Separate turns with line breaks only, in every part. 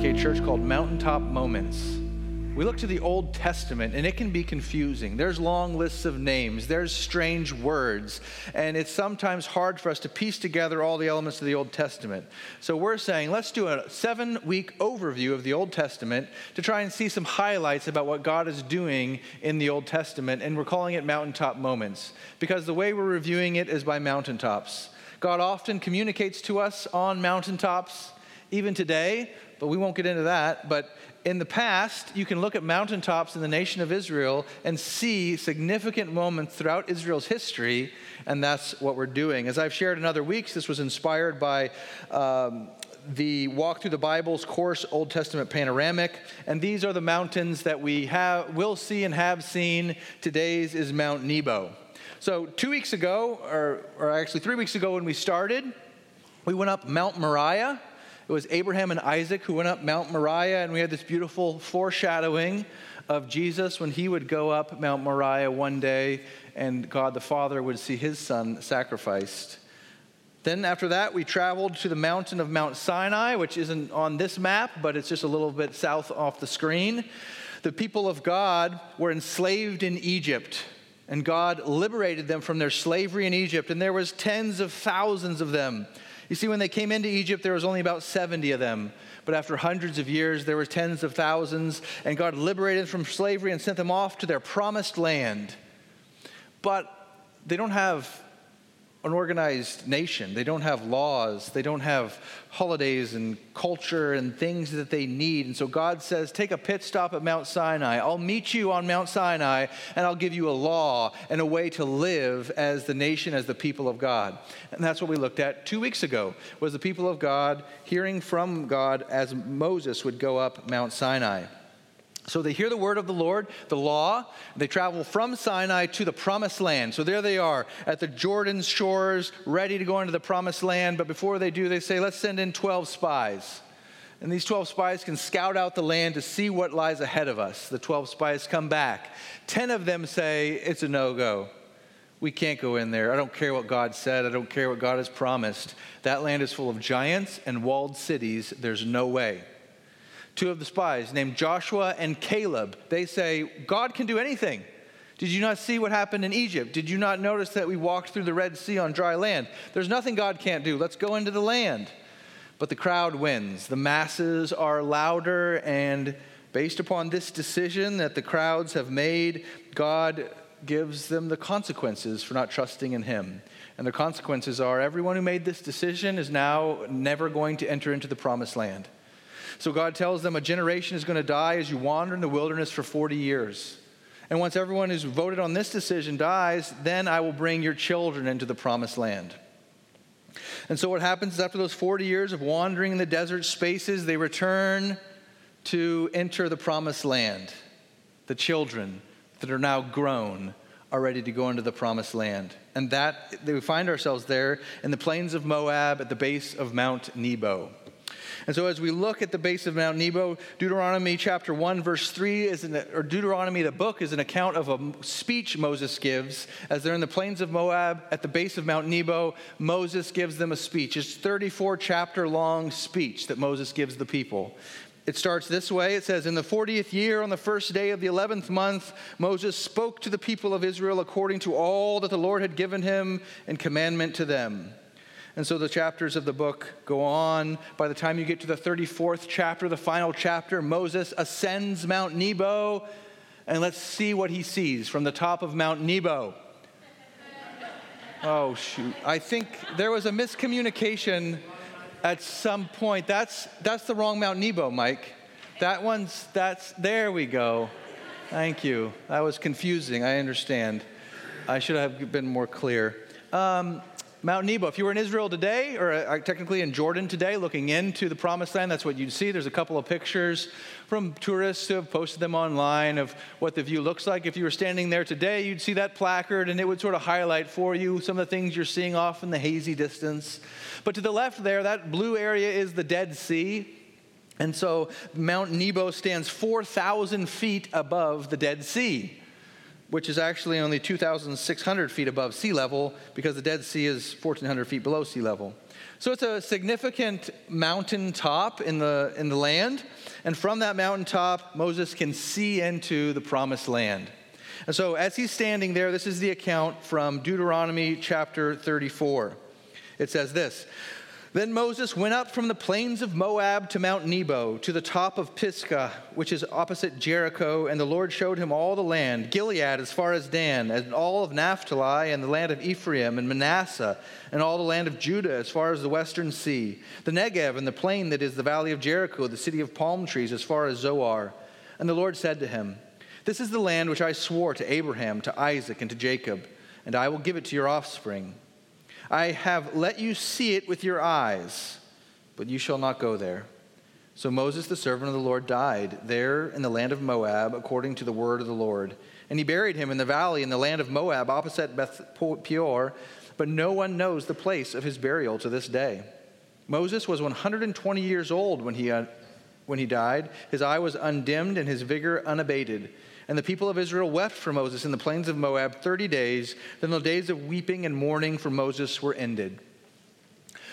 Church called Mountaintop Moments. We look to the Old Testament and it can be confusing. There's long lists of names, there's strange words, and it's sometimes hard for us to piece together all the elements of the Old Testament. So we're saying let's do a seven week overview of the Old Testament to try and see some highlights about what God is doing in the Old Testament, and we're calling it Mountaintop Moments because the way we're reviewing it is by mountaintops. God often communicates to us on mountaintops, even today, but we won't get into that. But in the past, you can look at mountaintops in the nation of Israel and see significant moments throughout Israel's history, and that's what we're doing. As I've shared in other weeks, this was inspired by. Um, the Walk Thru the Bible's course, Old Testament Panoramic, and these are the mountains that we have, will see and have seen. Today's is Mount Nebo. So, two weeks ago, or, or actually three weeks ago when we started, we went up Mount Moriah. It was Abraham and Isaac who went up Mount Moriah, and we had this beautiful foreshadowing of Jesus when he would go up Mount Moriah one day and God the Father would see his son sacrificed. Then, after that, we traveled to the mountain of Mount Sinai, which isn't on this map, but it's just a little bit south off the screen. The people of God were enslaved in Egypt and God liberated them from their slavery in Egypt, and there was tens of thousands of them. You see, when they came into Egypt, there was only about 70 of them. But after hundreds of years, there were tens of thousands, and God liberated them from slavery and sent them off to their promised land. But they don't have an organized nation. They don't have laws. They don't have holidays and culture and things that they need. And so God says, Take a pit stop at Mount Sinai. I'll meet you on Mount Sinai and I'll give you a law and a way to live as the nation, as the people of God. And that's what we looked at two weeks ago, was the people of God hearing from God as Moses would go up Mount Sinai. So they hear the word of the Lord, the law. They travel from Sinai to the promised land. So there they are at the Jordan shores, ready to go into the promised land. But before they do, they say, let's send in 12 spies. And these 12 spies can scout out the land to see what lies ahead of us. The 12 spies come back. 10 of them say, it's a no go. We can't go in there. I don't care what God said. I don't care what God has promised. That land is full of giants and walled cities. There's no way two of the spies named Joshua and Caleb. They say, God can do anything. Did you not see what happened in Egypt? Did you not notice that we walked through the Red Sea on dry land? There's nothing God can't do. Let's go into the land. But the crowd wins. The masses are louder, and based upon this decision that the crowds have made, God gives them the consequences for not trusting in Him. And the consequences are everyone who made this decision is now never going to enter into the promised land. So God tells them a generation is going to die as you wander in the wilderness for 40 years. And once everyone who's voted on this decision dies, then I will bring your children into the promised land. And so what happens is after those 40 years of wandering in the desert spaces, they return to enter the promised land. The children that are now grown are ready to go into the promised land. And that we find ourselves there in the plains of Moab at the base of Mount Nebo. And so, as we look at the base of Mount Nebo, Deuteronomy chapter 1, verse 3 is an, or Deuteronomy, the book, is an account of a speech Moses gives. As they're in the plains of Moab at the base of Mount Nebo, Moses gives them a speech. It's 34 chapter long speech that Moses gives the people. It starts this way it says, In the 40th year, on the first day of the 11th month, Moses spoke to the people of Israel according to all that the Lord had given him in commandment to them. And so the chapters of the book go on. By the time you get to the 34th chapter, the final chapter, Moses ascends Mount Nebo. And let's see what he sees from the top of Mount Nebo. Oh, shoot. I think there was a miscommunication at some point. That's, that's the wrong Mount Nebo, Mike. That one's, that's, there we go. Thank you. That was confusing. I understand. I should have been more clear. Um, Mount Nebo. If you were in Israel today, or uh, technically in Jordan today, looking into the promised land, that's what you'd see. There's a couple of pictures from tourists who have posted them online of what the view looks like. If you were standing there today, you'd see that placard and it would sort of highlight for you some of the things you're seeing off in the hazy distance. But to the left there, that blue area is the Dead Sea. And so Mount Nebo stands 4,000 feet above the Dead Sea. Which is actually only 2,600 feet above sea level because the Dead Sea is 1,400 feet below sea level. So it's a significant mountain top in the, in the land. And from that mountaintop, Moses can see into the promised land. And so as he's standing there, this is the account from Deuteronomy chapter 34. It says this then Moses went up from the plains of Moab to Mount Nebo, to the top of Pisgah, which is opposite Jericho, and the Lord showed him all the land Gilead as far as Dan, and all of Naphtali, and the land of Ephraim, and Manasseh, and all the land of Judah as far as the western sea, the Negev, and the plain that is the valley of Jericho, the city of palm trees, as far as Zoar. And the Lord said to him, This is the land which I swore to Abraham, to Isaac, and to Jacob, and I will give it to your offspring. I have let you see it with your eyes, but you shall not go there. So Moses, the servant of the Lord, died there in the land of Moab, according to the word of the Lord. And he buried him in the valley in the land of Moab, opposite Beth Peor, but no one knows the place of his burial to this day. Moses was 120 years old when he, uh, when he died. His eye was undimmed and his vigor unabated. And the people of Israel wept for Moses in the plains of Moab 30 days. Then the days of weeping and mourning for Moses were ended.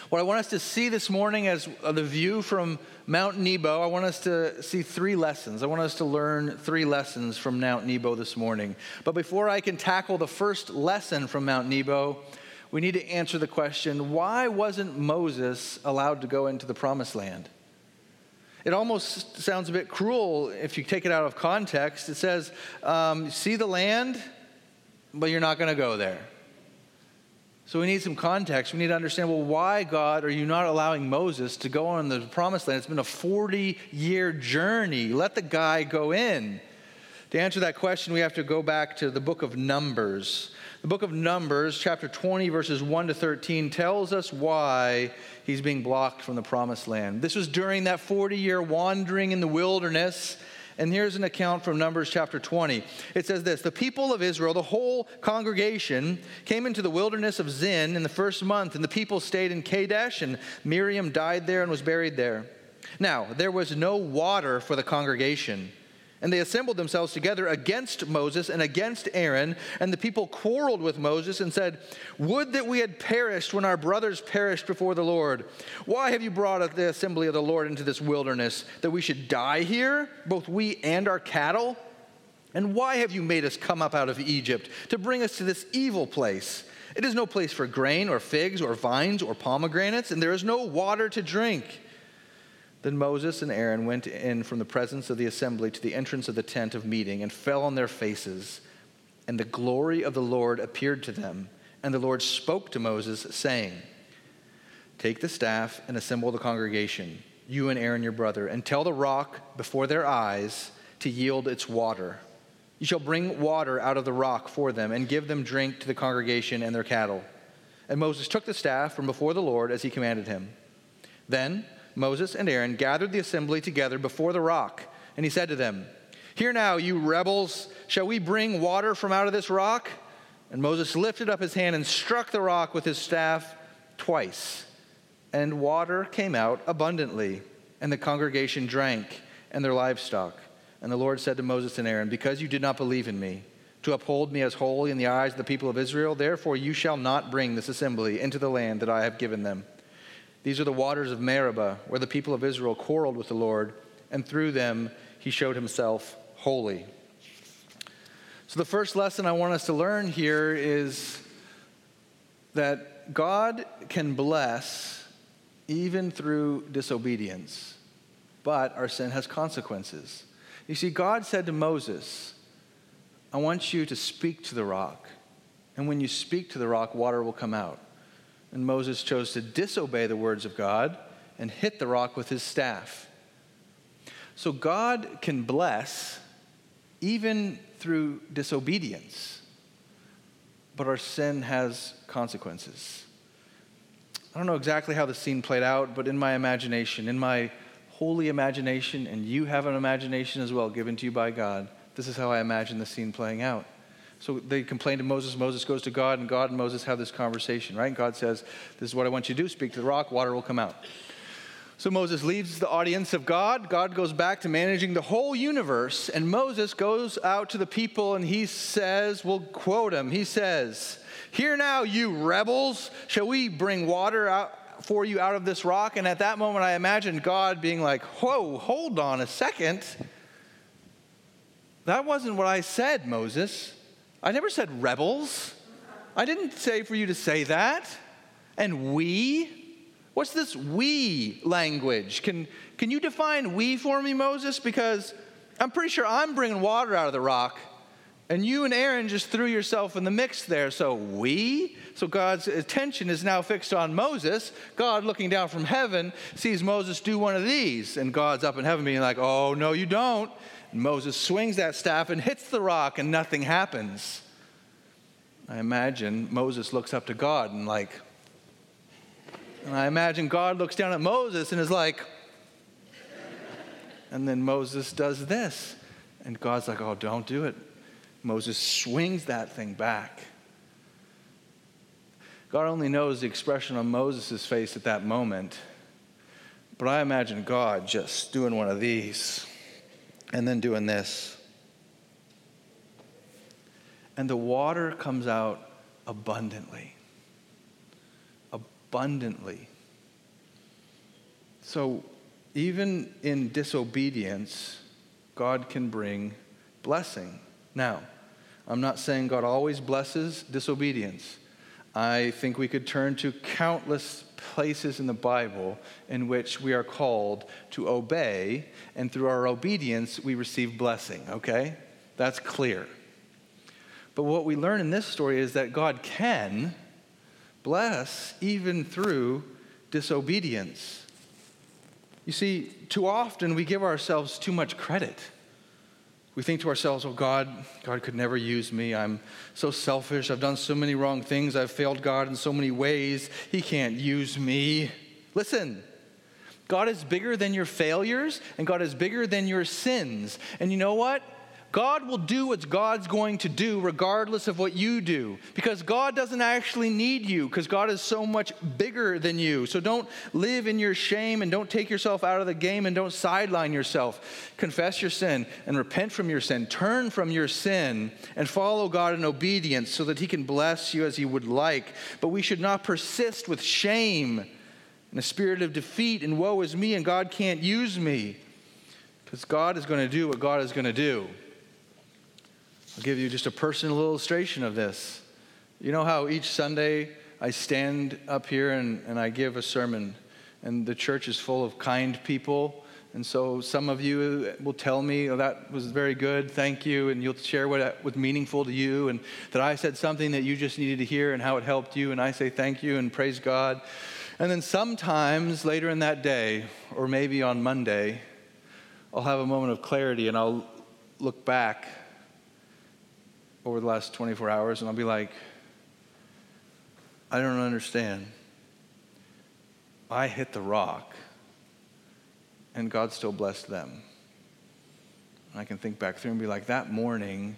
What I want us to see this morning as uh, the view from Mount Nebo, I want us to see three lessons. I want us to learn three lessons from Mount Nebo this morning. But before I can tackle the first lesson from Mount Nebo, we need to answer the question why wasn't Moses allowed to go into the promised land? It almost sounds a bit cruel if you take it out of context. It says, um, See the land, but you're not going to go there. So we need some context. We need to understand well, why, God, are you not allowing Moses to go on the promised land? It's been a 40 year journey. Let the guy go in. To answer that question, we have to go back to the book of Numbers. The book of Numbers, chapter 20, verses 1 to 13, tells us why he's being blocked from the promised land. This was during that 40 year wandering in the wilderness. And here's an account from Numbers chapter 20. It says this The people of Israel, the whole congregation, came into the wilderness of Zin in the first month, and the people stayed in Kadesh, and Miriam died there and was buried there. Now, there was no water for the congregation. And they assembled themselves together against Moses and against Aaron. And the people quarreled with Moses and said, Would that we had perished when our brothers perished before the Lord. Why have you brought the assembly of the Lord into this wilderness, that we should die here, both we and our cattle? And why have you made us come up out of Egypt to bring us to this evil place? It is no place for grain or figs or vines or pomegranates, and there is no water to drink. Then Moses and Aaron went in from the presence of the assembly to the entrance of the tent of meeting and fell on their faces. And the glory of the Lord appeared to them. And the Lord spoke to Moses, saying, Take the staff and assemble the congregation, you and Aaron your brother, and tell the rock before their eyes to yield its water. You shall bring water out of the rock for them and give them drink to the congregation and their cattle. And Moses took the staff from before the Lord as he commanded him. Then Moses and Aaron gathered the assembly together before the rock, and he said to them, Hear now, you rebels, shall we bring water from out of this rock? And Moses lifted up his hand and struck the rock with his staff twice, and water came out abundantly, and the congregation drank, and their livestock. And the Lord said to Moses and Aaron, Because you did not believe in me, to uphold me as holy in the eyes of the people of Israel, therefore you shall not bring this assembly into the land that I have given them. These are the waters of Meribah, where the people of Israel quarreled with the Lord, and through them he showed himself holy. So, the first lesson I want us to learn here is that God can bless even through disobedience, but our sin has consequences. You see, God said to Moses, I want you to speak to the rock, and when you speak to the rock, water will come out. And Moses chose to disobey the words of God and hit the rock with his staff. So God can bless even through disobedience, but our sin has consequences. I don't know exactly how the scene played out, but in my imagination, in my holy imagination, and you have an imagination as well given to you by God, this is how I imagine the scene playing out. So they complain to Moses. Moses goes to God, and God and Moses have this conversation, right? And God says, This is what I want you to do speak to the rock, water will come out. So Moses leaves the audience of God. God goes back to managing the whole universe. And Moses goes out to the people and he says, we'll quote him. He says, Hear now, you rebels, shall we bring water out for you out of this rock? And at that moment, I imagine God being like, Whoa, hold on a second. That wasn't what I said, Moses. I never said rebels. I didn't say for you to say that. And we, What's this we language? Can, can you define we for me, Moses? Because I'm pretty sure I'm bringing water out of the rock, and you and Aaron just threw yourself in the mix there. So we? So God's attention is now fixed on Moses. God, looking down from heaven, sees Moses do one of these, and God's up in heaven being like, oh, no, you don't. Moses swings that staff and hits the rock, and nothing happens. I imagine Moses looks up to God and, like, and I imagine God looks down at Moses and is like, and then Moses does this. And God's like, oh, don't do it. Moses swings that thing back. God only knows the expression on Moses' face at that moment. But I imagine God just doing one of these and then doing this. And the water comes out abundantly abundantly. So, even in disobedience, God can bring blessing. Now, I'm not saying God always blesses disobedience. I think we could turn to countless places in the Bible in which we are called to obey, and through our obedience, we receive blessing, okay? That's clear. But what we learn in this story is that God can bless even through disobedience. You see, too often we give ourselves too much credit. We think to ourselves, oh, God, God could never use me. I'm so selfish. I've done so many wrong things. I've failed God in so many ways. He can't use me. Listen, God is bigger than your failures, and God is bigger than your sins. And you know what? God will do what God's going to do regardless of what you do because God doesn't actually need you because God is so much bigger than you. So don't live in your shame and don't take yourself out of the game and don't sideline yourself. Confess your sin and repent from your sin. Turn from your sin and follow God in obedience so that He can bless you as He would like. But we should not persist with shame and a spirit of defeat and woe is me and God can't use me because God is going to do what God is going to do. I'll give you just a personal illustration of this. You know how each Sunday I stand up here and, and I give a sermon, and the church is full of kind people. And so some of you will tell me, oh, that was very good, thank you, and you'll share what was meaningful to you, and that I said something that you just needed to hear and how it helped you, and I say thank you and praise God. And then sometimes later in that day, or maybe on Monday, I'll have a moment of clarity and I'll look back over the last 24 hours, and I'll be like, I don't understand. I hit the rock, and God still blessed them. And I can think back through and be like, that morning,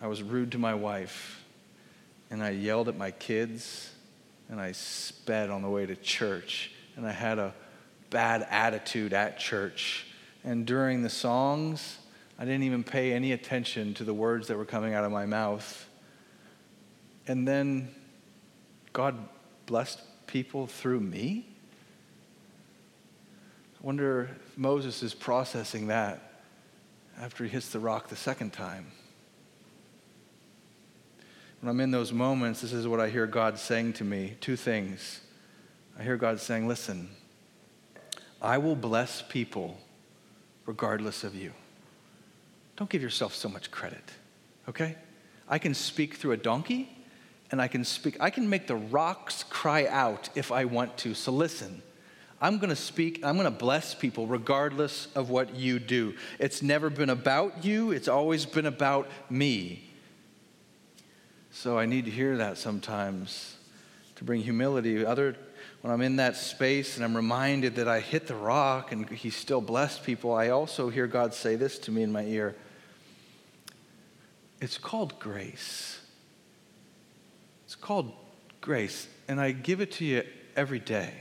I was rude to my wife, and I yelled at my kids, and I sped on the way to church, and I had a bad attitude at church. And during the songs, I didn't even pay any attention to the words that were coming out of my mouth. And then God blessed people through me? I wonder if Moses is processing that after he hits the rock the second time. When I'm in those moments, this is what I hear God saying to me two things. I hear God saying, Listen, I will bless people regardless of you. Don't give yourself so much credit, okay? I can speak through a donkey and I can speak, I can make the rocks cry out if I want to. So listen, I'm gonna speak, I'm gonna bless people regardless of what you do. It's never been about you, it's always been about me. So I need to hear that sometimes to bring humility. Other when I'm in that space and I'm reminded that I hit the rock and he still blessed people, I also hear God say this to me in my ear. It's called grace. It's called grace, and I give it to you every day.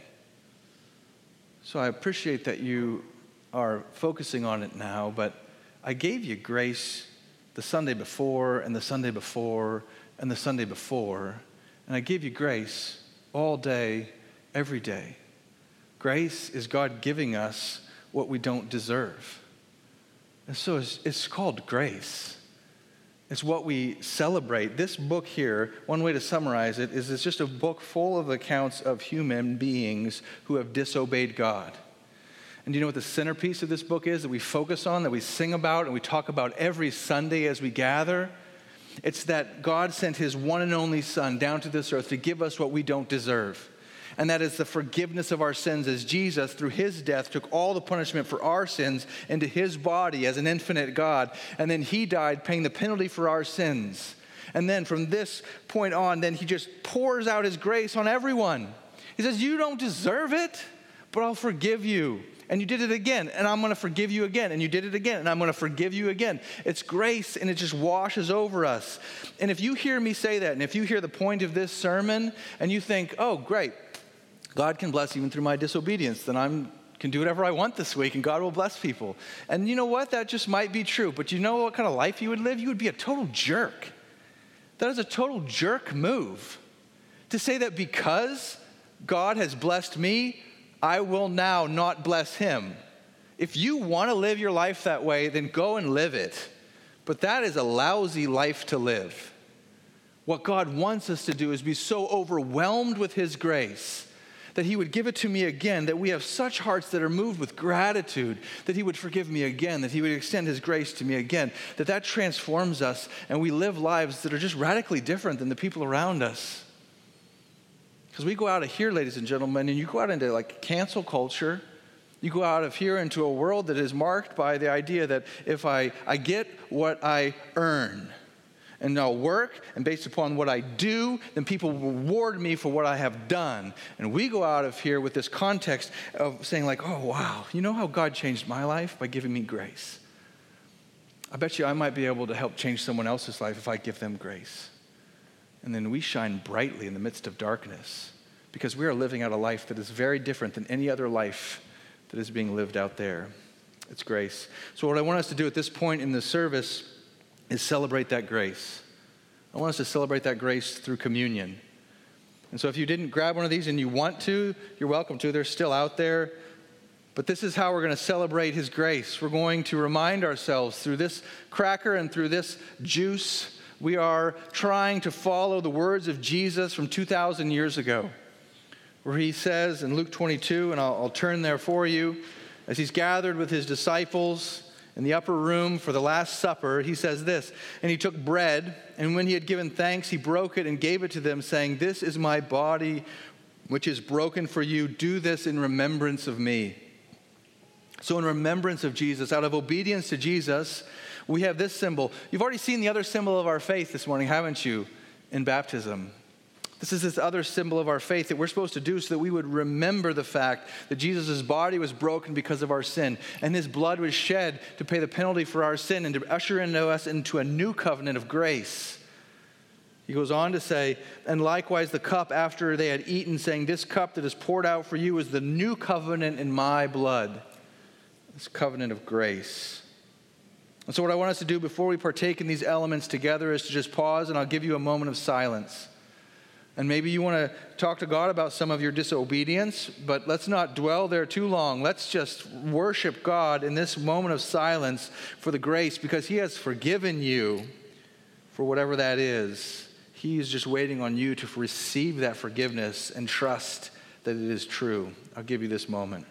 So I appreciate that you are focusing on it now, but I gave you grace the Sunday before, and the Sunday before, and the Sunday before, and I gave you grace all day, every day. Grace is God giving us what we don't deserve. And so it's, it's called grace. It's what we celebrate. This book here, one way to summarize it, is it's just a book full of accounts of human beings who have disobeyed God. And do you know what the centerpiece of this book is that we focus on, that we sing about, and we talk about every Sunday as we gather? It's that God sent his one and only Son down to this earth to give us what we don't deserve and that is the forgiveness of our sins as Jesus, through his death, took all the punishment for our sins into his body as an infinite God. And then he died paying the penalty for our sins. And then from this point on, then he just pours out his grace on everyone. He says, You don't deserve it, but I'll forgive you. And you did it again, and I'm gonna forgive you again. And you did it again, and I'm gonna forgive you again. It's grace, and it just washes over us. And if you hear me say that, and if you hear the point of this sermon, and you think, oh, great, God can bless even through my disobedience. Then I can do whatever I want this week and God will bless people. And you know what? That just might be true. But you know what kind of life you would live? You would be a total jerk. That is a total jerk move. To say that because God has blessed me, I will now not bless him. If you want to live your life that way, then go and live it. But that is a lousy life to live. What God wants us to do is be so overwhelmed with His grace that He would give it to me again, that we have such hearts that are moved with gratitude, that He would forgive me again, that He would extend His grace to me again, that that transforms us and we live lives that are just radically different than the people around us. Because we go out of here, ladies and gentlemen, and you go out into like cancel culture. You go out of here into a world that is marked by the idea that if I, I get what I earn, and I'll work, and based upon what I do, then people will reward me for what I have done. And we go out of here with this context of saying, like, oh, wow, you know how God changed my life? By giving me grace. I bet you I might be able to help change someone else's life if I give them grace. And then we shine brightly in the midst of darkness because we are living out a life that is very different than any other life that is being lived out there. It's grace. So, what I want us to do at this point in the service is celebrate that grace. I want us to celebrate that grace through communion. And so if you didn't grab one of these and you want to, you're welcome to. They're still out there. But this is how we're going to celebrate His grace. We're going to remind ourselves through this cracker and through this juice, we are trying to follow the words of Jesus from 2,000 years ago, where He says in Luke 22, and I'll, I'll turn there for you, as He's gathered with His disciples in the upper room for the Last Supper, he says this And he took bread, and when he had given thanks, he broke it and gave it to them, saying, This is my body, which is broken for you. Do this in remembrance of me. So, in remembrance of Jesus, out of obedience to Jesus, we have this symbol. You've already seen the other symbol of our faith this morning, haven't you? In baptism. This is this other symbol of our faith that we're supposed to do so that we would remember the fact that Jesus' body was broken because of our sin, and his blood was shed to pay the penalty for our sin and to usher into us into a new covenant of grace. He goes on to say, and likewise the cup after they had eaten, saying, This cup that is poured out for you is the new covenant in my blood. This covenant of grace. And so, what I want us to do before we partake in these elements together is to just pause, and I'll give you a moment of silence. And maybe you want to talk to God about some of your disobedience, but let's not dwell there too long. Let's just worship God in this moment of silence for the grace because He has forgiven you for whatever that is. He is just waiting on you to receive that forgiveness and trust that it is true. I'll give you this moment.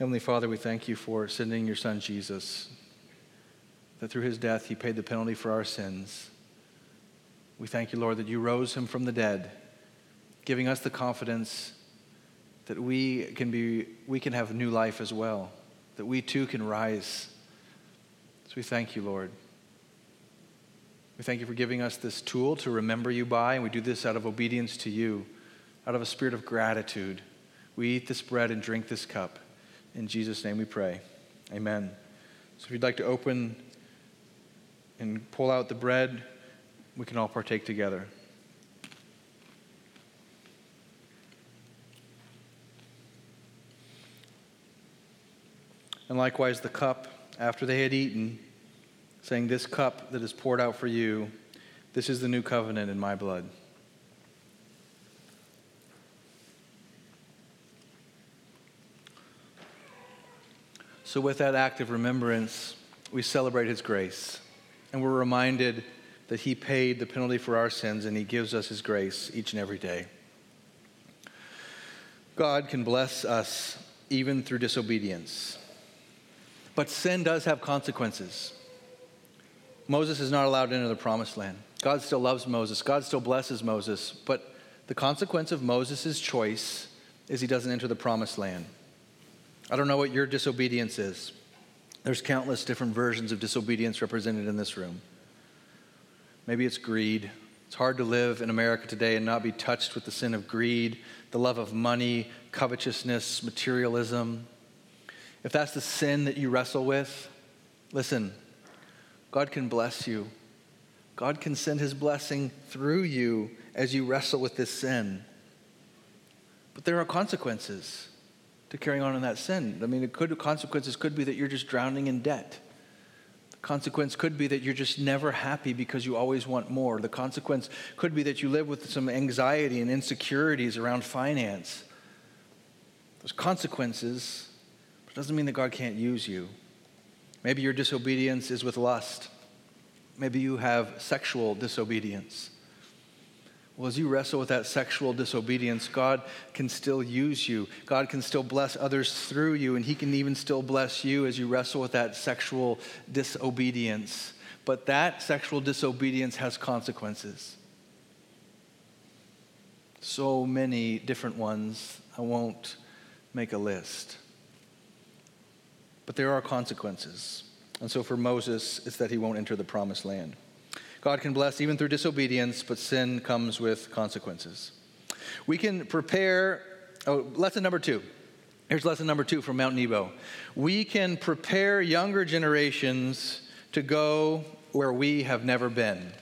Heavenly Father, we thank you for sending your Son Jesus, that through his death he paid the penalty for our sins. We thank you, Lord, that you rose him from the dead, giving us the confidence that we can, be, we can have new life as well, that we too can rise. So we thank you, Lord. We thank you for giving us this tool to remember you by, and we do this out of obedience to you out of a spirit of gratitude, we eat this bread and drink this cup. In Jesus' name we pray. Amen. So if you'd like to open and pull out the bread, we can all partake together. And likewise, the cup after they had eaten, saying, This cup that is poured out for you, this is the new covenant in my blood. So, with that act of remembrance, we celebrate his grace. And we're reminded that he paid the penalty for our sins and he gives us his grace each and every day. God can bless us even through disobedience. But sin does have consequences. Moses is not allowed to enter the promised land. God still loves Moses. God still blesses Moses. But the consequence of Moses' choice is he doesn't enter the promised land. I don't know what your disobedience is. There's countless different versions of disobedience represented in this room. Maybe it's greed. It's hard to live in America today and not be touched with the sin of greed, the love of money, covetousness, materialism. If that's the sin that you wrestle with, listen, God can bless you. God can send his blessing through you as you wrestle with this sin. But there are consequences to carrying on in that sin. I mean, it could, consequences could be that you're just drowning in debt. The consequence could be that you're just never happy because you always want more. The consequence could be that you live with some anxiety and insecurities around finance. Those consequences but it doesn't mean that God can't use you. Maybe your disobedience is with lust. Maybe you have sexual disobedience. Well, as you wrestle with that sexual disobedience, God can still use you. God can still bless others through you, and He can even still bless you as you wrestle with that sexual disobedience. But that sexual disobedience has consequences. So many different ones. I won't make a list. But there are consequences. And so for Moses, it's that he won't enter the promised land. God can bless even through disobedience, but sin comes with consequences. We can prepare, oh, lesson number two. Here's lesson number two from Mount Nebo. We can prepare younger generations to go where we have never been.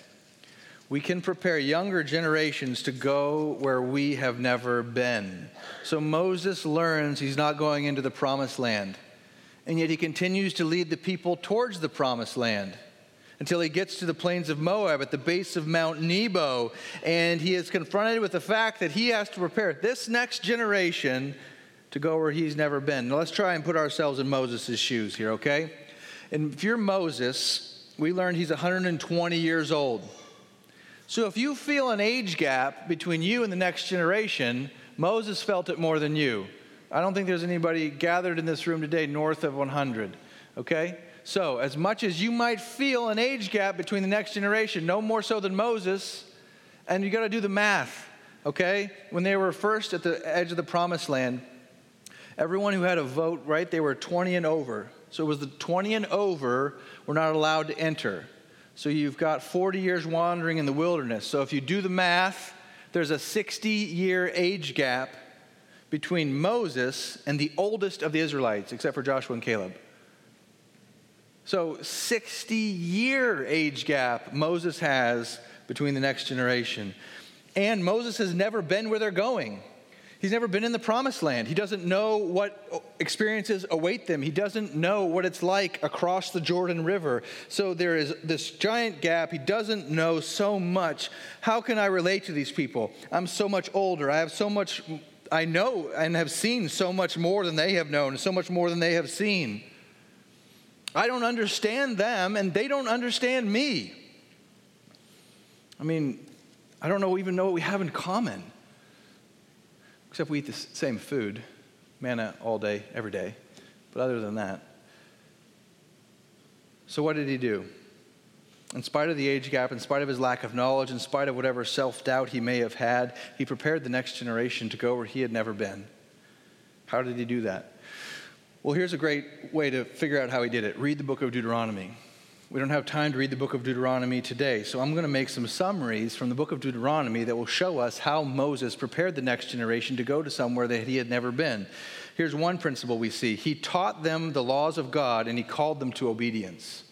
We can prepare younger generations to go where we have never been. So Moses learns he's not going into the promised land and yet he continues to lead the people towards the promised land until he gets to the plains of Moab at the base of Mount Nebo. And he is confronted with the fact that he has to prepare this next generation to go where he's never been. Now, let's try and put ourselves in Moses' shoes here, okay? And if you're Moses, we learned he's 120 years old. So if you feel an age gap between you and the next generation, Moses felt it more than you. I don't think there's anybody gathered in this room today north of 100. Okay? So, as much as you might feel an age gap between the next generation, no more so than Moses, and you got to do the math. Okay? When they were first at the edge of the promised land, everyone who had a vote, right, they were 20 and over. So it was the 20 and over were not allowed to enter. So you've got 40 years wandering in the wilderness. So if you do the math, there's a 60 year age gap between Moses and the oldest of the Israelites, except for Joshua and Caleb. So, 60 year age gap Moses has between the next generation. And Moses has never been where they're going. He's never been in the promised land. He doesn't know what experiences await them. He doesn't know what it's like across the Jordan River. So there is this giant gap. He doesn't know so much. How can I relate to these people? I'm so much older. I have so much I know and have seen so much more than they have known, so much more than they have seen. I don't understand them, and they don't understand me. I mean, I don't know, even know what we have in common, except we eat the same food, manna all day, every day. But other than that, so what did he do? In spite of the age gap, in spite of his lack of knowledge, in spite of whatever self doubt he may have had, he prepared the next generation to go where he had never been. How did he do that? Well, here's a great way to figure out how he did it. Read the book of Deuteronomy. We don't have time to read the book of Deuteronomy today, so I'm going to make some summaries from the book of Deuteronomy that will show us how Moses prepared the next generation to go to somewhere that he had never been. Here's one principle we see He taught them the laws of God and he called them to obedience.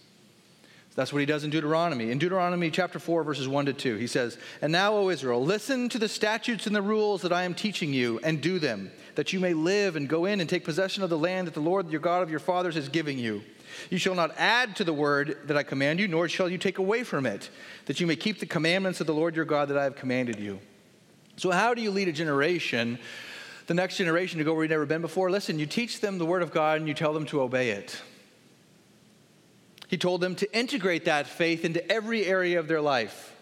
That's what he does in Deuteronomy. In Deuteronomy chapter 4, verses 1 to 2, he says, And now, O Israel, listen to the statutes and the rules that I am teaching you, and do them, that you may live and go in and take possession of the land that the Lord your God of your fathers is giving you. You shall not add to the word that I command you, nor shall you take away from it, that you may keep the commandments of the Lord your God that I have commanded you. So, how do you lead a generation, the next generation, to go where you've never been before? Listen, you teach them the word of God and you tell them to obey it. He told them to integrate that faith into every area of their life,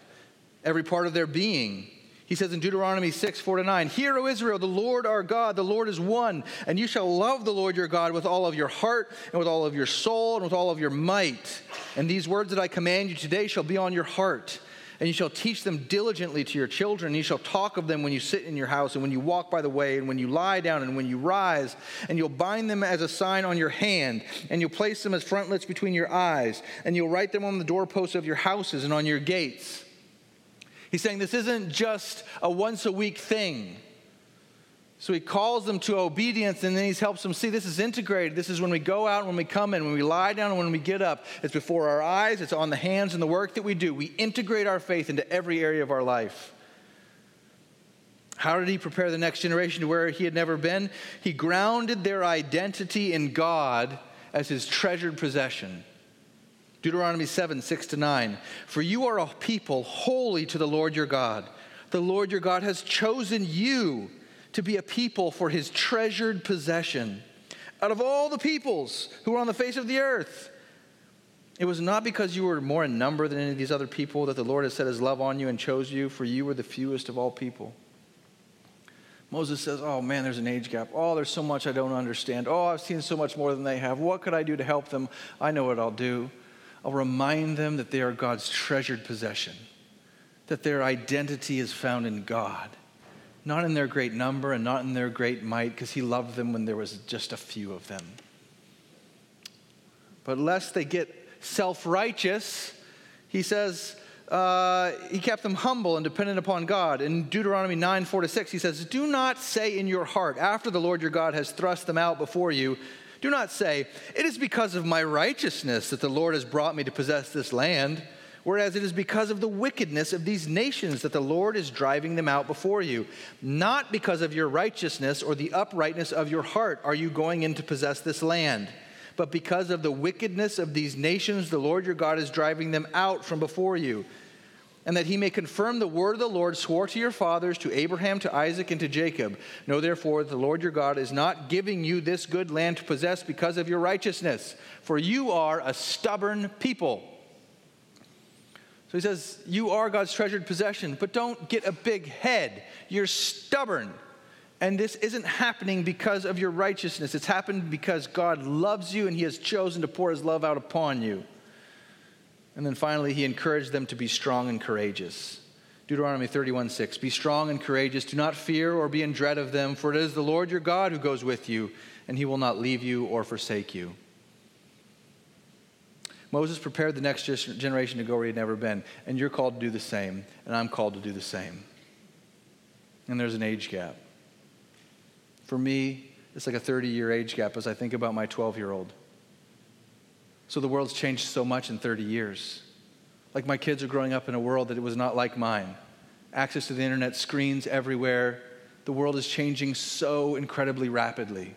every part of their being. He says in Deuteronomy 6, 4 to 9, Hear, O Israel, the Lord our God, the Lord is one, and you shall love the Lord your God with all of your heart, and with all of your soul, and with all of your might. And these words that I command you today shall be on your heart. And you shall teach them diligently to your children, and you shall talk of them when you sit in your house, and when you walk by the way, and when you lie down, and when you rise. And you'll bind them as a sign on your hand, and you'll place them as frontlets between your eyes, and you'll write them on the doorposts of your houses and on your gates. He's saying this isn't just a once a week thing. So he calls them to obedience and then he helps them see this is integrated. This is when we go out, when we come in, when we lie down, and when we get up. It's before our eyes, it's on the hands and the work that we do. We integrate our faith into every area of our life. How did he prepare the next generation to where he had never been? He grounded their identity in God as his treasured possession. Deuteronomy 7, 6 to 9. For you are a people holy to the Lord your God. The Lord your God has chosen you to be a people for his treasured possession out of all the peoples who are on the face of the earth. It was not because you were more in number than any of these other people that the Lord has set his love on you and chose you, for you were the fewest of all people. Moses says, Oh man, there's an age gap. Oh, there's so much I don't understand. Oh, I've seen so much more than they have. What could I do to help them? I know what I'll do. I'll remind them that they are God's treasured possession, that their identity is found in God not in their great number and not in their great might, because he loved them when there was just a few of them. But lest they get self righteous, he says, uh, he kept them humble and dependent upon God. In Deuteronomy 9, 4 to 6, he says, Do not say in your heart, after the Lord your God has thrust them out before you, do not say, It is because of my righteousness that the Lord has brought me to possess this land whereas it is because of the wickedness of these nations that the Lord is driving them out before you. Not because of your righteousness or the uprightness of your heart are you going in to possess this land, but because of the wickedness of these nations, the Lord your God is driving them out from before you. And that he may confirm the word of the Lord swore to your fathers, to Abraham, to Isaac, and to Jacob. Know therefore that the Lord your God is not giving you this good land to possess because of your righteousness, for you are a stubborn people. So he says, You are God's treasured possession, but don't get a big head. You're stubborn. And this isn't happening because of your righteousness. It's happened because God loves you and he has chosen to pour his love out upon you. And then finally, he encouraged them to be strong and courageous. Deuteronomy 31 6. Be strong and courageous. Do not fear or be in dread of them, for it is the Lord your God who goes with you, and he will not leave you or forsake you. Moses prepared the next generation to go where he'd never been, and you're called to do the same, and I'm called to do the same. And there's an age gap. For me, it's like a 30 year age gap as I think about my 12 year old. So the world's changed so much in 30 years. Like my kids are growing up in a world that it was not like mine. Access to the internet, screens everywhere. The world is changing so incredibly rapidly.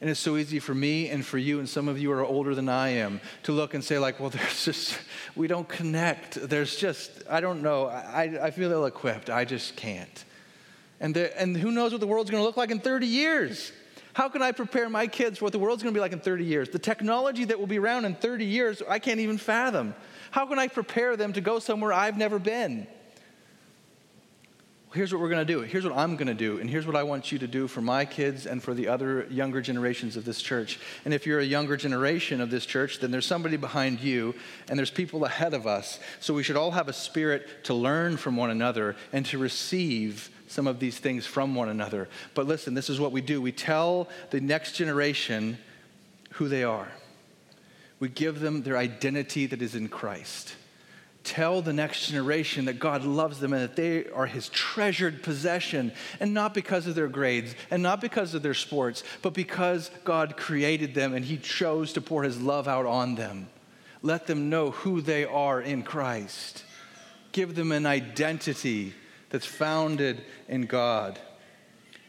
And it's so easy for me and for you, and some of you are older than I am, to look and say, like, well, there's just, we don't connect. There's just, I don't know. I, I feel ill equipped. I just can't. And, the, and who knows what the world's going to look like in 30 years? How can I prepare my kids for what the world's going to be like in 30 years? The technology that will be around in 30 years, I can't even fathom. How can I prepare them to go somewhere I've never been? here's what we're going to do. Here's what I'm going to do. And here's what I want you to do for my kids and for the other younger generations of this church. And if you're a younger generation of this church, then there's somebody behind you and there's people ahead of us. So we should all have a spirit to learn from one another and to receive some of these things from one another. But listen, this is what we do we tell the next generation who they are. We give them their identity that is in Christ. Tell the next generation that God loves them and that they are his treasured possession, and not because of their grades and not because of their sports, but because God created them and he chose to pour his love out on them. Let them know who they are in Christ. Give them an identity that's founded in God.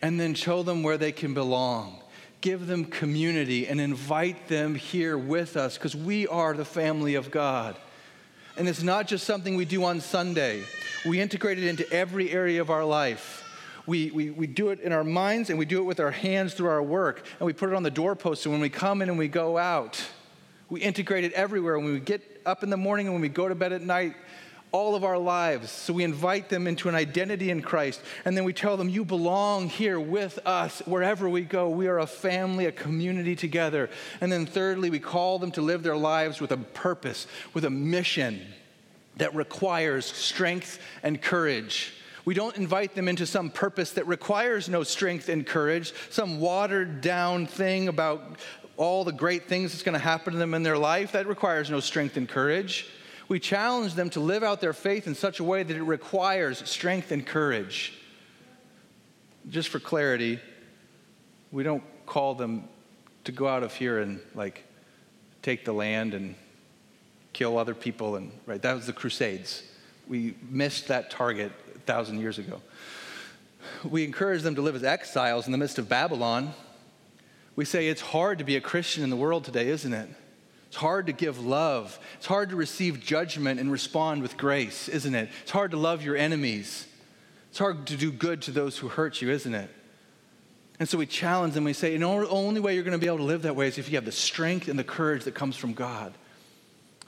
And then show them where they can belong. Give them community and invite them here with us because we are the family of God. And it's not just something we do on Sunday, we integrate it into every area of our life. We, we, we do it in our minds and we do it with our hands through our work, and we put it on the doorpost. And when we come in and we go out, we integrate it everywhere. When we get up in the morning and when we go to bed at night, all of our lives. So we invite them into an identity in Christ. And then we tell them, You belong here with us wherever we go. We are a family, a community together. And then thirdly, we call them to live their lives with a purpose, with a mission that requires strength and courage. We don't invite them into some purpose that requires no strength and courage, some watered down thing about all the great things that's going to happen to them in their life. That requires no strength and courage we challenge them to live out their faith in such a way that it requires strength and courage. Just for clarity, we don't call them to go out of here and like take the land and kill other people and right that was the crusades. We missed that target a thousand years ago. We encourage them to live as exiles in the midst of babylon. We say it's hard to be a christian in the world today isn't it it's hard to give love. It's hard to receive judgment and respond with grace, isn't it? It's hard to love your enemies. It's hard to do good to those who hurt you, isn't it? And so we challenge them. We say, the only way you're going to be able to live that way is if you have the strength and the courage that comes from God.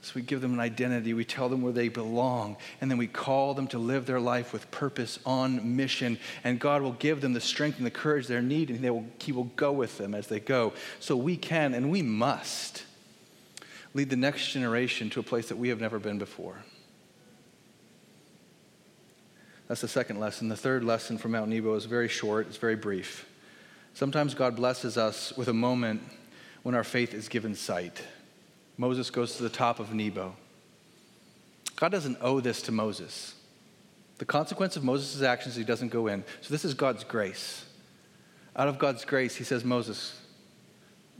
So we give them an identity. We tell them where they belong. And then we call them to live their life with purpose on mission. And God will give them the strength and the courage they need, and will, He will go with them as they go. So we can and we must lead the next generation to a place that we have never been before. That's the second lesson. The third lesson from Mount Nebo is very short, it's very brief. Sometimes God blesses us with a moment when our faith is given sight. Moses goes to the top of Nebo. God doesn't owe this to Moses. The consequence of Moses' actions, he doesn't go in. So this is God's grace. Out of God's grace, he says, Moses,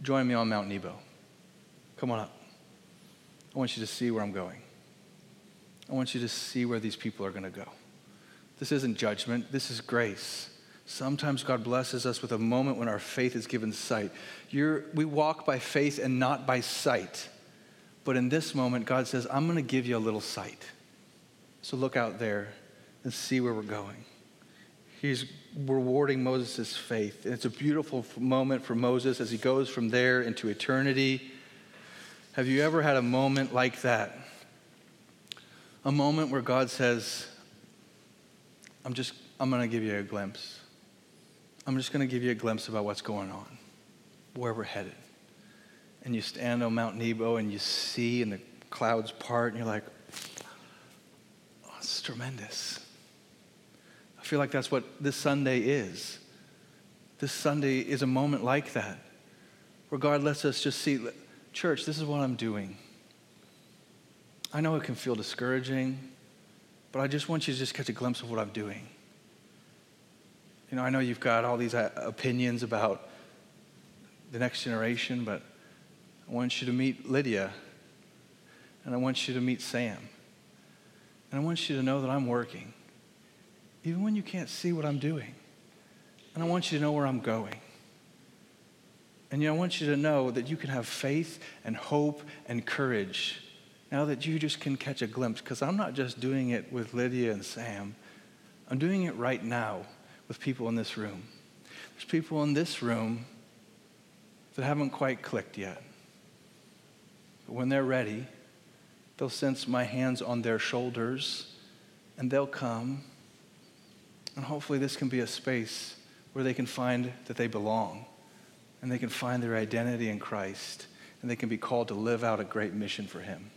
join me on Mount Nebo. Come on up. I want you to see where I'm going. I want you to see where these people are going to go. This isn't judgment, this is grace. Sometimes God blesses us with a moment when our faith is given sight. You're, we walk by faith and not by sight. But in this moment, God says, I'm going to give you a little sight. So look out there and see where we're going. He's rewarding Moses' faith. And it's a beautiful moment for Moses as he goes from there into eternity have you ever had a moment like that? A moment where God says, I'm just, I'm going to give you a glimpse. I'm just going to give you a glimpse about what's going on, where we're headed. And you stand on Mount Nebo and you see, and the clouds part, and you're like, oh, it's tremendous. I feel like that's what this Sunday is. This Sunday is a moment like that, where God lets us just see Church, this is what I'm doing. I know it can feel discouraging, but I just want you to just catch a glimpse of what I'm doing. You know, I know you've got all these uh, opinions about the next generation, but I want you to meet Lydia, and I want you to meet Sam, and I want you to know that I'm working, even when you can't see what I'm doing. And I want you to know where I'm going. And I want you to know that you can have faith and hope and courage now that you just can catch a glimpse. Because I'm not just doing it with Lydia and Sam, I'm doing it right now with people in this room. There's people in this room that haven't quite clicked yet. But when they're ready, they'll sense my hands on their shoulders and they'll come. And hopefully, this can be a space where they can find that they belong and they can find their identity in Christ and they can be called to live out a great mission for Him.